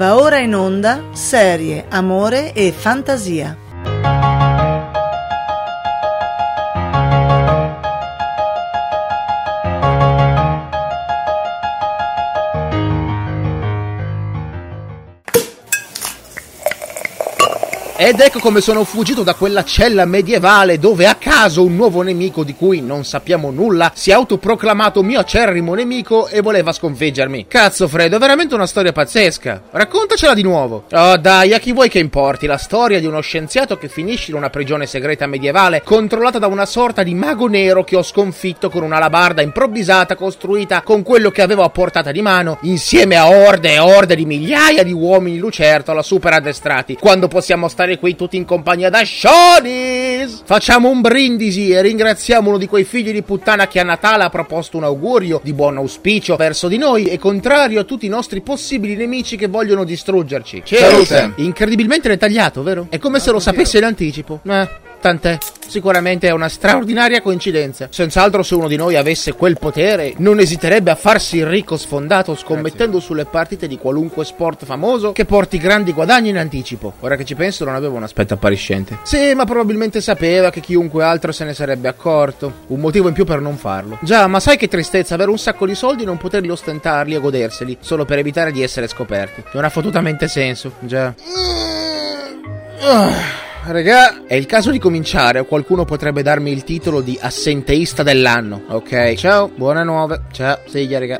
Va ora in onda serie Amore e Fantasia. Ed ecco come sono fuggito da quella cella medievale dove a caso un nuovo nemico di cui non sappiamo nulla si è autoproclamato mio acerrimo nemico e voleva sconfiggermi. Cazzo Fredo, è veramente una storia pazzesca. Raccontacela di nuovo. Oh dai, a chi vuoi che importi la storia di uno scienziato che finisce in una prigione segreta medievale controllata da una sorta di mago nero che ho sconfitto con una labarda improvvisata costruita con quello che avevo a portata di mano insieme a orde e orde di migliaia di uomini lucertola super addestrati quando possiamo stare qui tutti in compagnia da Shonis. Facciamo un brindisi e ringraziamo uno di quei figli di puttana che a Natale ha proposto un augurio di buon auspicio verso di noi e contrario a tutti i nostri possibili nemici che vogliono distruggerci. Salute. Incredibilmente dettagliato, vero? È come se lo sapesse in anticipo. Eh. Tant'è, sicuramente è una straordinaria coincidenza. Senz'altro se uno di noi avesse quel potere, non esiterebbe a farsi ricco sfondato scommettendo sulle partite di qualunque sport famoso che porti grandi guadagni in anticipo. Ora che ci penso non aveva un aspetto appariscente. Sì, ma probabilmente sapeva che chiunque altro se ne sarebbe accorto. Un motivo in più per non farlo. Già, ma sai che tristezza avere un sacco di soldi e non poterli ostentarli e goderseli, solo per evitare di essere scoperti. Non ha fottutamente senso, già. Ah. Regà, è il caso di cominciare qualcuno potrebbe darmi il titolo di assenteista dell'anno. Ok, ciao, buone nuove. Ciao, sigla, regà.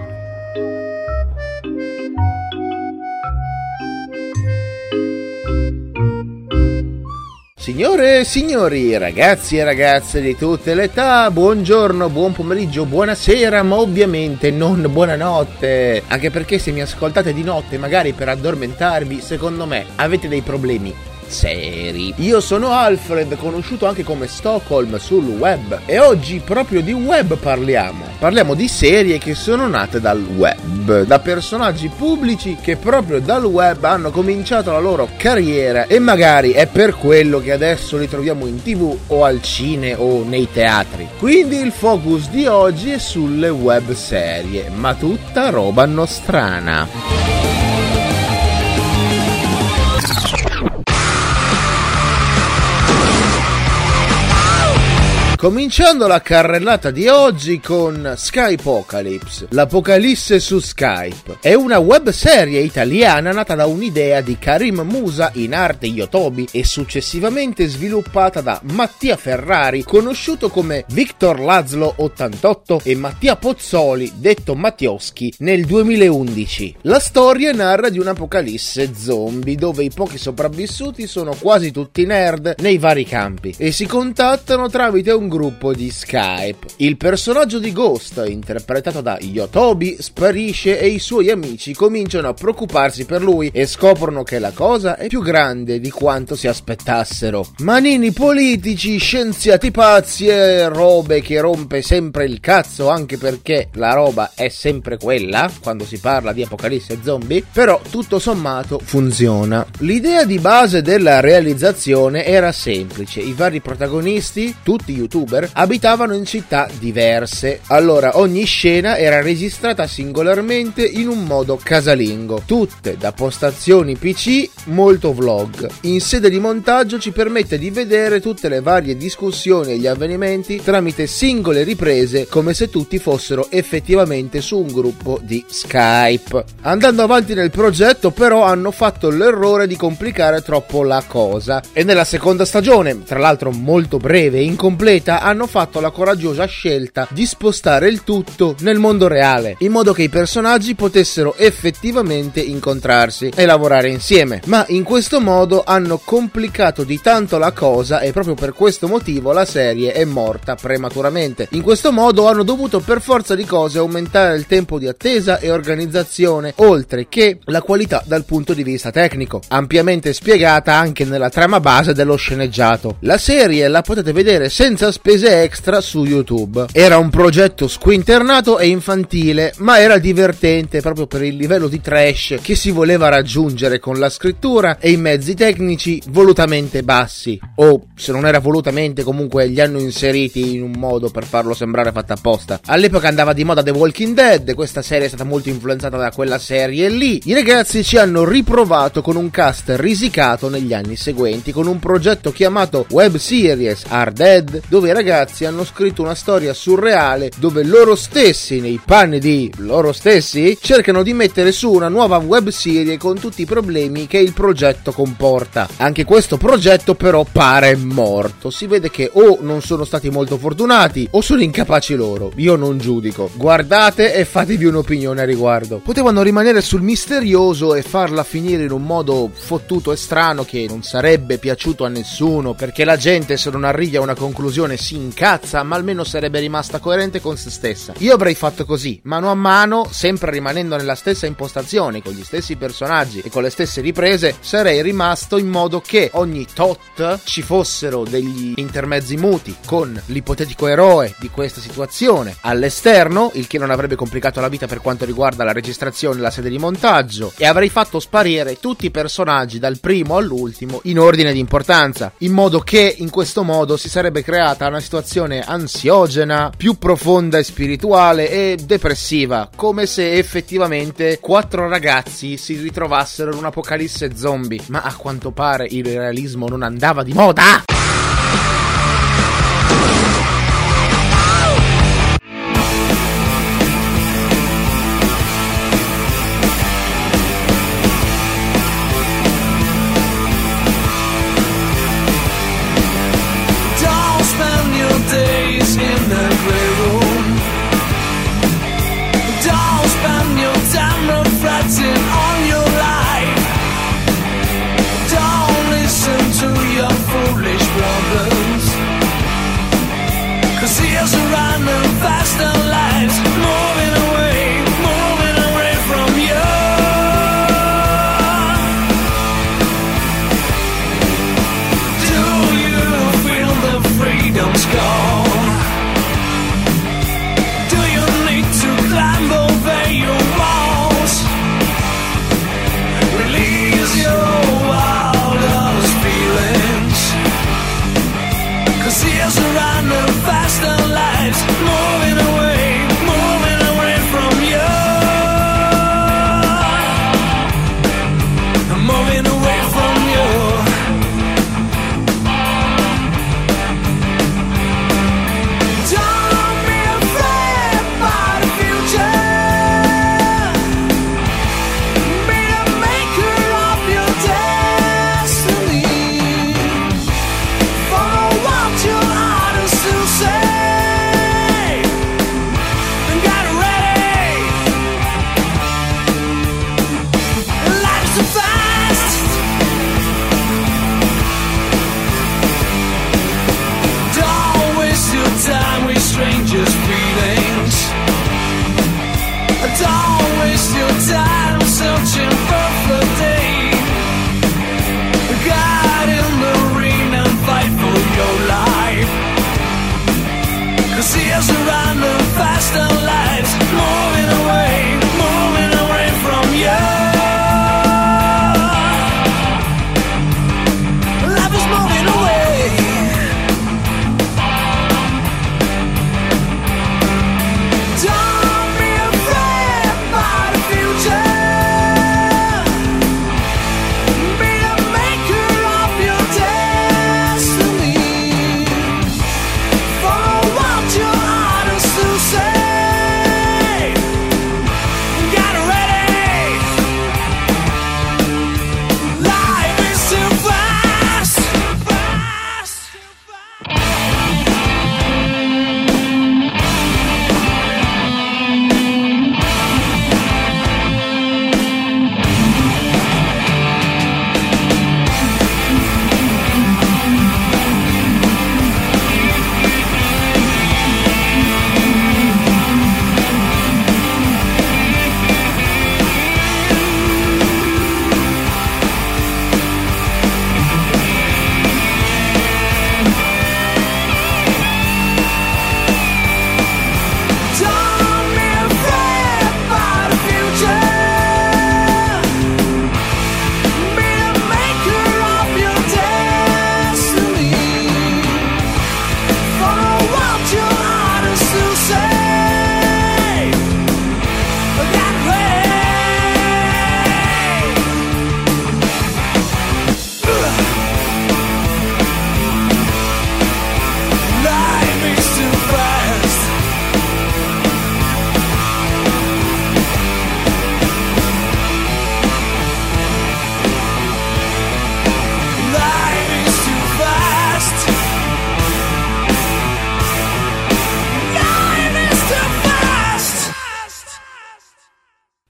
Signore e signori, ragazzi e ragazze di tutte le età, buongiorno, buon pomeriggio, buonasera, ma ovviamente non buonanotte. Anche perché se mi ascoltate di notte, magari per addormentarvi, secondo me avete dei problemi seri. Io sono Alfred, conosciuto anche come Stockholm sul web e oggi proprio di web parliamo. Parliamo di serie che sono nate dal web, da personaggi pubblici che proprio dal web hanno cominciato la loro carriera e magari è per quello che adesso li troviamo in tv o al cine o nei teatri. Quindi il focus di oggi è sulle web serie, ma tutta roba nostrana. Cominciando la carrellata di oggi con Skypocalypse, l'apocalisse su Skype. È una web serie italiana nata da un'idea di Karim Musa in arte Yotobi e successivamente sviluppata da Mattia Ferrari, conosciuto come Victor Lazlo 88 e Mattia Pozzoli, detto Mattioschi, nel 2011. La storia narra di un'apocalisse zombie dove i pochi sopravvissuti sono quasi tutti nerd nei vari campi e si contattano tramite un gruppo di Skype. Il personaggio di Ghost, interpretato da Yotobi, sparisce e i suoi amici cominciano a preoccuparsi per lui e scoprono che la cosa è più grande di quanto si aspettassero. Manini politici, scienziati pazzi e robe che rompe sempre il cazzo anche perché la roba è sempre quella quando si parla di apocalisse zombie, però tutto sommato funziona. L'idea di base della realizzazione era semplice, i vari protagonisti, tutti youtuber youtuber abitavano in città diverse. Allora ogni scena era registrata singolarmente in un modo casalingo, tutte da postazioni PC molto vlog. In sede di montaggio ci permette di vedere tutte le varie discussioni e gli avvenimenti tramite singole riprese come se tutti fossero effettivamente su un gruppo di Skype. Andando avanti nel progetto però hanno fatto l'errore di complicare troppo la cosa e nella seconda stagione, tra l'altro molto breve e incompleta, vita hanno fatto la coraggiosa scelta di spostare il tutto nel mondo reale, in modo che i personaggi potessero effettivamente incontrarsi e lavorare insieme. Ma in questo modo hanno complicato di tanto la cosa e proprio per questo motivo la serie è morta prematuramente. In questo modo hanno dovuto per forza di cose aumentare il tempo di attesa e organizzazione, oltre che la qualità dal punto di vista tecnico, ampiamente spiegata anche nella trama base dello sceneggiato. La serie la potete vedere senza spoiler spese extra su YouTube. Era un progetto squinternato e infantile, ma era divertente proprio per il livello di trash che si voleva raggiungere con la scrittura e i mezzi tecnici volutamente bassi. O se non era volutamente, comunque li hanno inseriti in un modo per farlo sembrare fatto apposta. All'epoca andava di moda The Walking Dead, questa serie è stata molto influenzata da quella serie lì. I ragazzi ci hanno riprovato con un cast risicato negli anni seguenti, con un progetto chiamato Web Series Are Dead, dove i ragazzi hanno scritto una storia surreale dove loro stessi, nei panni di loro stessi, cercano di mettere su una nuova web serie con tutti i problemi che il progetto comporta. Anche questo progetto però pare morto. Si vede che o non sono stati molto fortunati o sono incapaci loro. Io non giudico. Guardate e fatevi un'opinione a riguardo. Potevano rimanere sul misterioso e farla finire in un modo fottuto e strano che non sarebbe piaciuto a nessuno perché la gente se non arrivi a una conclusione si incazza ma almeno sarebbe rimasta coerente con se stessa. Io avrei fatto così, mano a mano, sempre rimanendo nella stessa impostazione, con gli stessi personaggi e con le stesse riprese, sarei rimasto in modo che ogni tot ci fossero degli intermezzi muti con l'ipotetico eroe di questa situazione all'esterno, il che non avrebbe complicato la vita per quanto riguarda la registrazione e la sede di montaggio, e avrei fatto sparire tutti i personaggi dal primo all'ultimo in ordine di importanza, in modo che in questo modo si sarebbe creata una situazione ansiogena, più profonda e spirituale e depressiva, come se effettivamente quattro ragazzi si ritrovassero in un'apocalisse zombie, ma a quanto pare il realismo non andava di moda.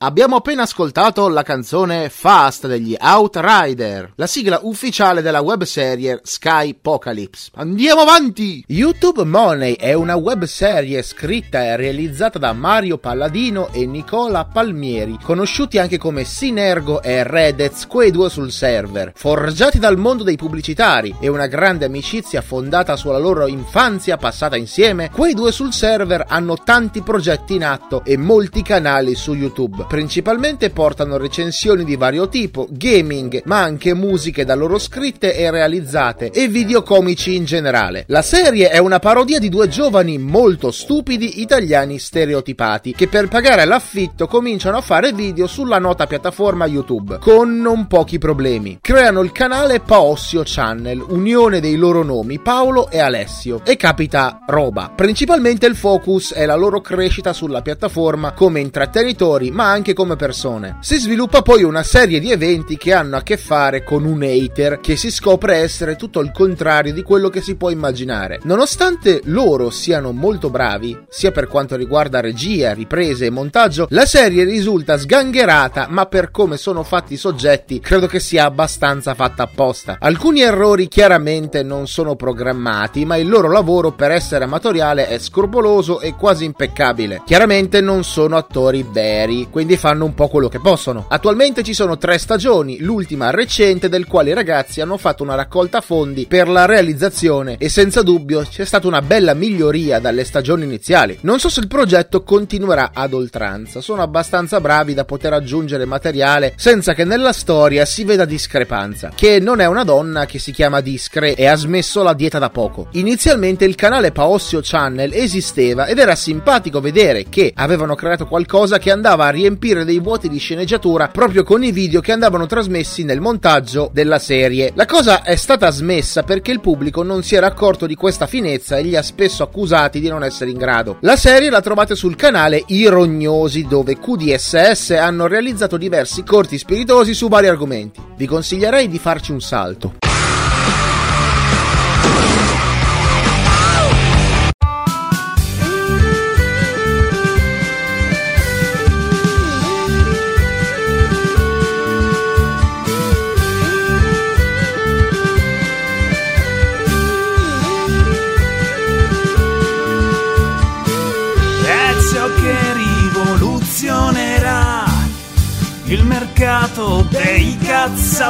Abbiamo appena ascoltato la canzone Fast degli Outrider, la sigla ufficiale della webserie Sky Apocalypse. Andiamo avanti! YouTube Money è una webserie scritta e realizzata da Mario Palladino e Nicola Palmieri, conosciuti anche come Sinergo e Redez, quei due sul server. Forgiati dal mondo dei pubblicitari e una grande amicizia fondata sulla loro infanzia passata insieme, quei due sul server hanno tanti progetti in atto e molti canali su YouTube principalmente portano recensioni di vario tipo, gaming, ma anche musiche da loro scritte e realizzate e video comici in generale. La serie è una parodia di due giovani molto stupidi italiani stereotipati che per pagare l'affitto cominciano a fare video sulla nota piattaforma YouTube con non pochi problemi. Creano il canale Paossio Channel, unione dei loro nomi Paolo e Alessio e capita roba. Principalmente il focus è la loro crescita sulla piattaforma come intrattenitori ma anche anche come persone. Si sviluppa poi una serie di eventi che hanno a che fare con un hater che si scopre essere tutto il contrario di quello che si può immaginare. Nonostante loro siano molto bravi, sia per quanto riguarda regia, riprese e montaggio, la serie risulta sgangherata, ma per come sono fatti i soggetti, credo che sia abbastanza fatta apposta. Alcuni errori chiaramente non sono programmati, ma il loro lavoro per essere amatoriale è scrupoloso e quasi impeccabile. Chiaramente non sono attori veri, quindi quindi fanno un po' quello che possono. Attualmente ci sono tre stagioni, l'ultima recente del quale i ragazzi hanno fatto una raccolta fondi per la realizzazione e senza dubbio c'è stata una bella miglioria dalle stagioni iniziali. Non so se il progetto continuerà ad oltranza, sono abbastanza bravi da poter aggiungere materiale senza che nella storia si veda discrepanza, che non è una donna che si chiama Discre e ha smesso la dieta da poco. Inizialmente il canale Paossio Channel esisteva ed era simpatico vedere che avevano creato qualcosa che andava a riempire riempire dei vuoti di sceneggiatura proprio con i video che andavano trasmessi nel montaggio della serie. La cosa è stata smessa perché il pubblico non si era accorto di questa finezza e li ha spesso accusati di non essere in grado. La serie la trovate sul canale I Rognosi dove QDSS hanno realizzato diversi corti spiritosi su vari argomenti. Vi consiglierei di farci un salto.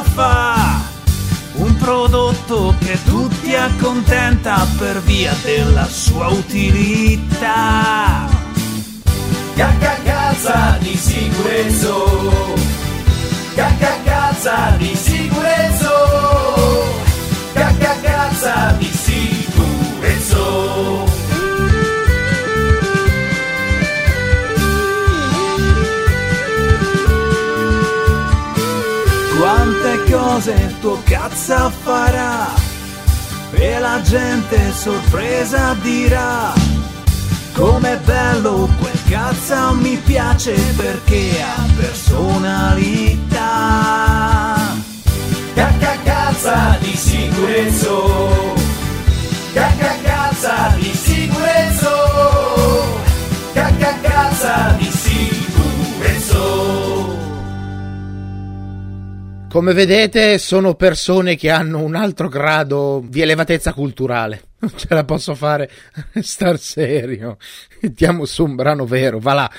Cazzafà un prodotto che tutti accontenta per via della sua utilità. Cacca di sicurezza, cacca di sicurezza, cacca di sicurezza. Cose tuo cazzo farà. E la gente sorpresa dirà com'è bello quel cazzo mi piace perché ha personalità. Cacca cazza di sicurezza. Cacca Come vedete, sono persone che hanno un altro grado di elevatezza culturale. Non ce la posso fare. Star serio. Mettiamo su un brano vero, va là.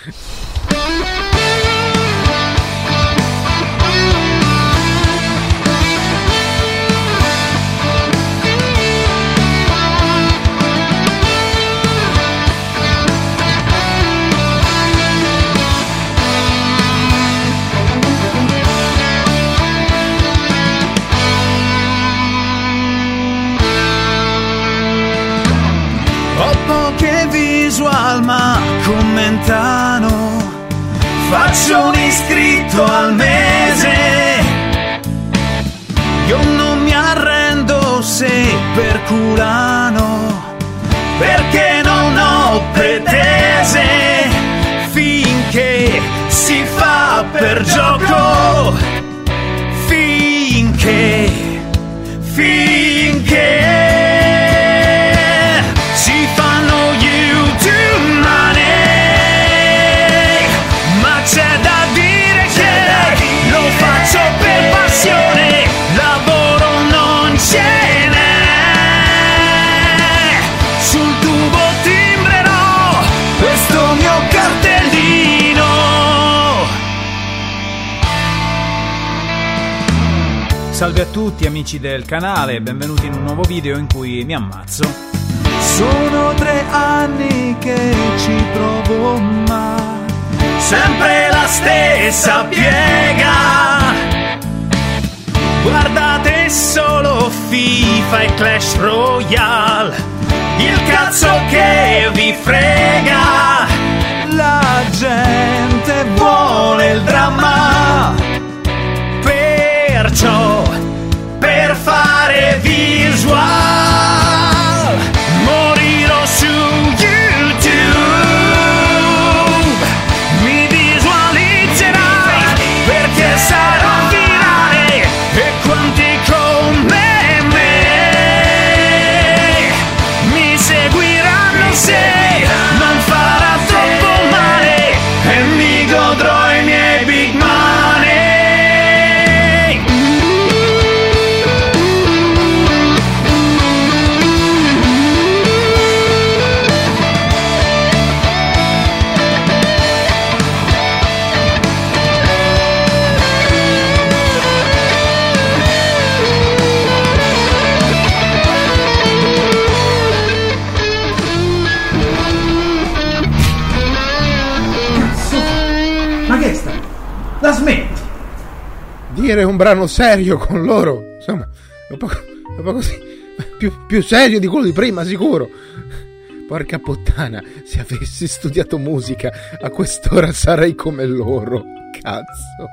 Pretese Finché si fa per gioco tutti amici del canale, benvenuti in un nuovo video in cui mi ammazzo. Sono tre anni che ci provo ma Sempre la stessa piega Guardate solo FIFA e Clash Royale Il cazzo che Dire un brano serio con loro, insomma, è un po', è un po' così. Più, più serio di quello di prima, sicuro. Porca puttana, se avessi studiato musica a quest'ora sarei come loro. Cazzo.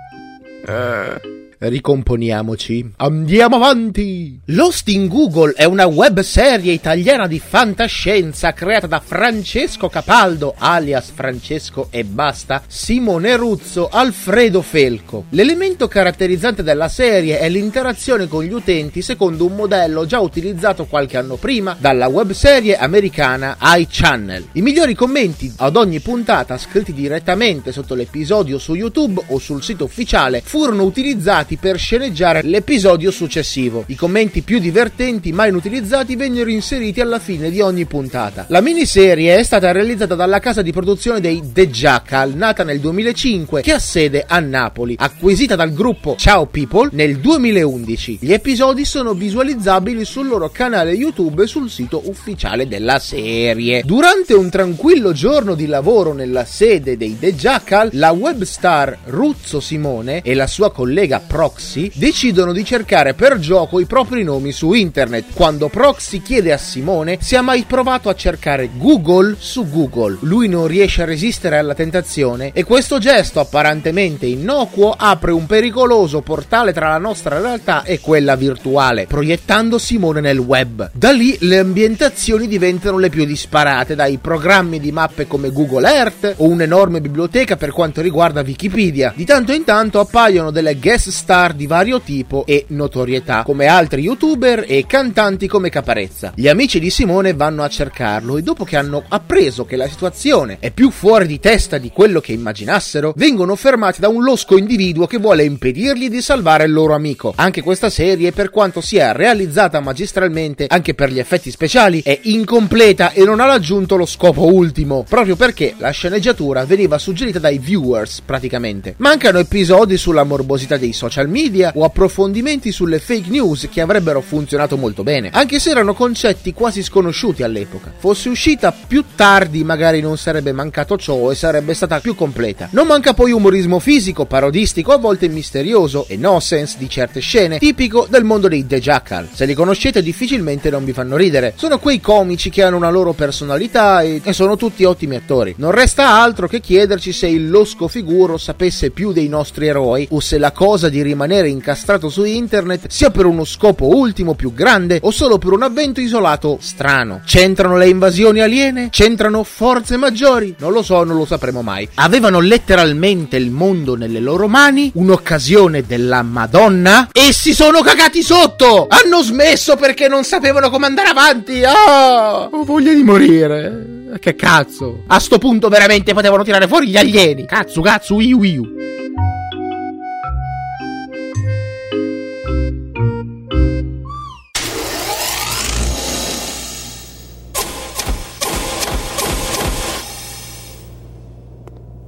Eh. Ricomponiamoci. Andiamo avanti. Lost in Google è una web serie italiana di fantascienza creata da Francesco Capaldo, alias Francesco e basta, Simone Ruzzo, Alfredo Felco. L'elemento caratterizzante della serie è l'interazione con gli utenti secondo un modello già utilizzato qualche anno prima dalla webserie americana iChannel. I migliori commenti ad ogni puntata scritti direttamente sotto l'episodio su YouTube o sul sito ufficiale furono utilizzati per sceneggiare l'episodio successivo. I commenti più divertenti mai inutilizzati vennero inseriti alla fine di ogni puntata. La miniserie è stata realizzata dalla casa di produzione dei The Jackal, nata nel 2005, che ha sede a Napoli, acquisita dal gruppo Ciao People nel 2011. Gli episodi sono visualizzabili sul loro canale YouTube e sul sito ufficiale della serie. Durante un tranquillo giorno di lavoro nella sede dei The Jackal, la web star Ruzzo Simone e la sua collega Proxy decidono di cercare per gioco i propri nomi su internet. Quando Proxy chiede a Simone se ha mai provato a cercare Google su Google, lui non riesce a resistere alla tentazione e questo gesto apparentemente innocuo apre un pericoloso portale tra la nostra realtà e quella virtuale, proiettando Simone nel web. Da lì le ambientazioni diventano le più disparate, dai programmi di mappe come Google Earth o un'enorme biblioteca per quanto riguarda Wikipedia. Di tanto in tanto appaiono delle guest star di vario tipo e notorietà, come altri youtuber e cantanti come Caparezza. Gli amici di Simone vanno a cercarlo e dopo che hanno appreso che la situazione è più fuori di testa di quello che immaginassero, vengono fermati da un losco individuo che vuole impedirgli di salvare il loro amico. Anche questa serie, per quanto sia realizzata magistralmente anche per gli effetti speciali, è incompleta e non ha raggiunto lo scopo ultimo, proprio perché la sceneggiatura veniva suggerita dai viewers praticamente. Mancano episodi sulla morbosità dei social media o approfondimenti sulle fake news che avrebbero funzionato molto bene, anche se erano concetti quasi sconosciuti all'epoca. Fosse uscita più tardi magari non sarebbe mancato ciò e sarebbe stata più completa. Non manca poi umorismo fisico, parodistico, a volte misterioso e no sense di certe scene, tipico del mondo dei The Jackal. Se li conoscete difficilmente non vi fanno ridere. Sono quei comici che hanno una loro personalità e, e sono tutti ottimi attori. Non resta altro che chiederci se il losco figuro sapesse più dei nostri eroi o se la cosa di rimanere incastrato su internet sia per uno scopo ultimo più grande o solo per un avvento isolato strano. C'entrano le invasioni aliene? C'entrano forze maggiori? Non lo so, non lo sapremo mai. Avevano letteralmente il mondo nelle loro mani, un'occasione della Madonna e si sono cagati sotto! Hanno smesso perché non sapevano come andare avanti! Ah! Ho voglia di morire! Che cazzo? A sto punto veramente potevano tirare fuori gli alieni! Cazzo, cazzo, iu iu!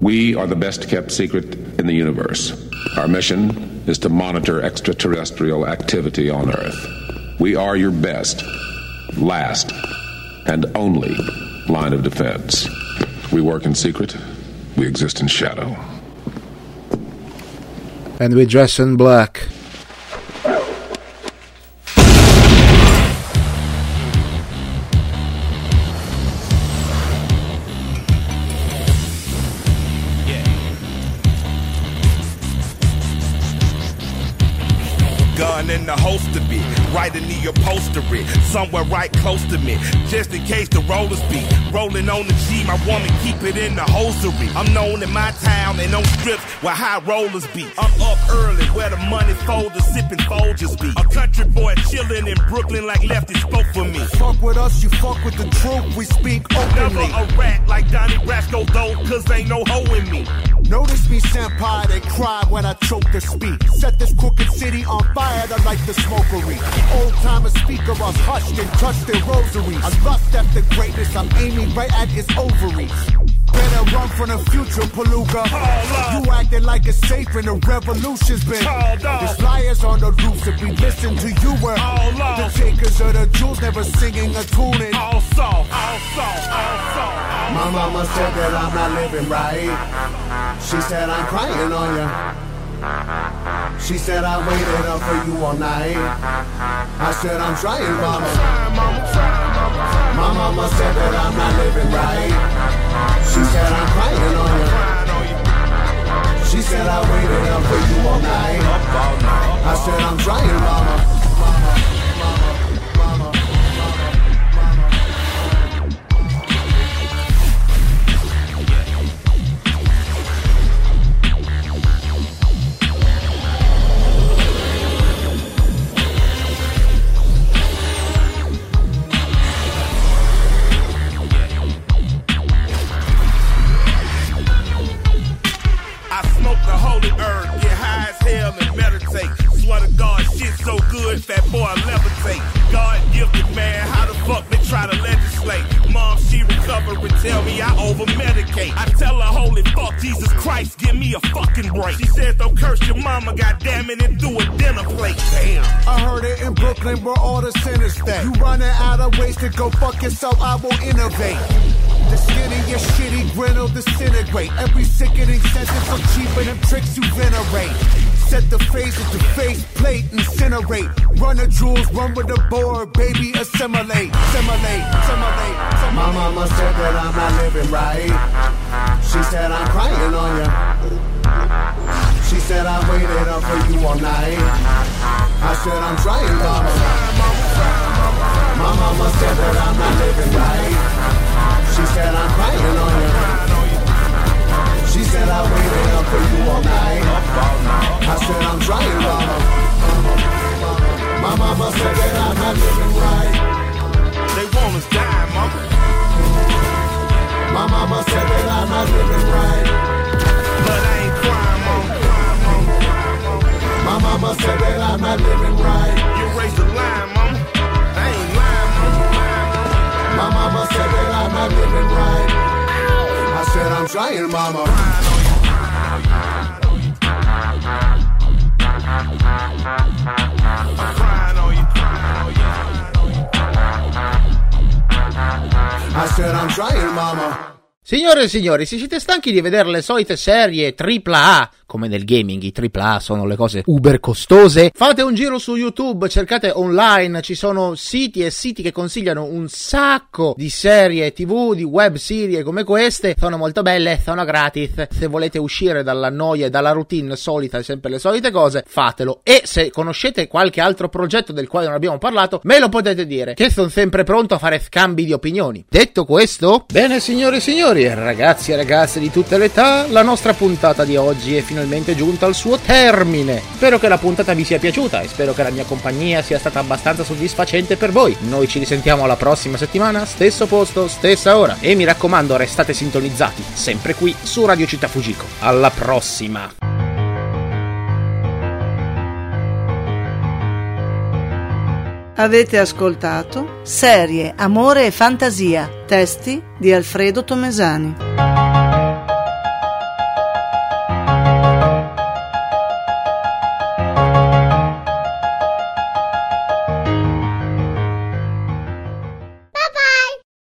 We are the best kept secret in the universe. Our mission is to monitor extraterrestrial activity on Earth. We are your best, last, and only line of defense. We work in secret, we exist in shadow. And we dress in black. In the holster be right in the upholstery, somewhere right close to me, just in case the rollers be rolling on the G. My woman keep it in the hosiery. I'm known in my town and on strips where high rollers be. I'm up early where the money folders sipping Folgers be. A country boy chilling in Brooklyn like Lefty spoke for me. Fuck with us, you fuck with the truth. We speak openly. Never a rat like Donnie Brasco though, cause ain't no hoe in me. Notice me, senpai, they cry when I choke to speak. Set this crooked city on fire to light the smokery. Old timers speak of us hushed and touched their rosaries. I lust after greatness, I'm aiming right at its ovaries. Better run from the future, Palooka. You acting like it's safe and the revolution's been. There's liars on the roofs if we listen to you. We're the takers of the jewels, never singing a tune. in. All soft, all soft, all soft. My mama said that I'm not living right. She said I'm crying on you. She said I waited up for you all night. I said I'm trying, mama. My mama said that I'm not living right. She said I'm crying on you. She said I waited up for you all night. I said I'm trying, mama. Disintegrate. Every sickening sentence so cheaper than tricks you venerate. Set the phases to face plate, incinerate. Run the jewels, run with the board, baby, assimilate, assimilate, assimilate. My mama said that I'm not living right. She said I'm crying on you. She said I waited up for you all night. I said I'm trying, mama. My mama said that I'm not living right. She said I'm crying on you. She said I waited up for you all night. I said I'm trying, mama. My mama said that I'm not living right. They want us die, mama. My mama said that I'm not living right. But I ain't crying, mama. My mama said that I'm not living right. You raised the line, mama. I ain't lying, mama. My mama said that I'm not living right. I I'm trying, mama. Signore e signori, se siete stanchi di vedere le solite serie AAA, come nel gaming i AAA sono le cose uber costose, fate un giro su YouTube, cercate online, ci sono siti e siti che consigliano un sacco di serie TV, di web serie come queste, sono molto belle, sono gratis, se volete uscire dalla noia e dalla routine solita, sempre le solite cose, fatelo. E se conoscete qualche altro progetto del quale non abbiamo parlato, me lo potete dire, che sono sempre pronto a fare scambi di opinioni. Detto questo, bene signore e signori, ragazzi e ragazze di tutte le età, la nostra puntata di oggi è finalmente giunta al suo termine. Spero che la puntata vi sia piaciuta e spero che la mia compagnia sia stata abbastanza soddisfacente per voi. Noi ci risentiamo la prossima settimana, stesso posto, stessa ora. E mi raccomando, restate sintonizzati, sempre qui su Radio Città Fujiko. Alla prossima! Avete ascoltato Serie, Amore e Fantasia, testi di Alfredo Tomesani.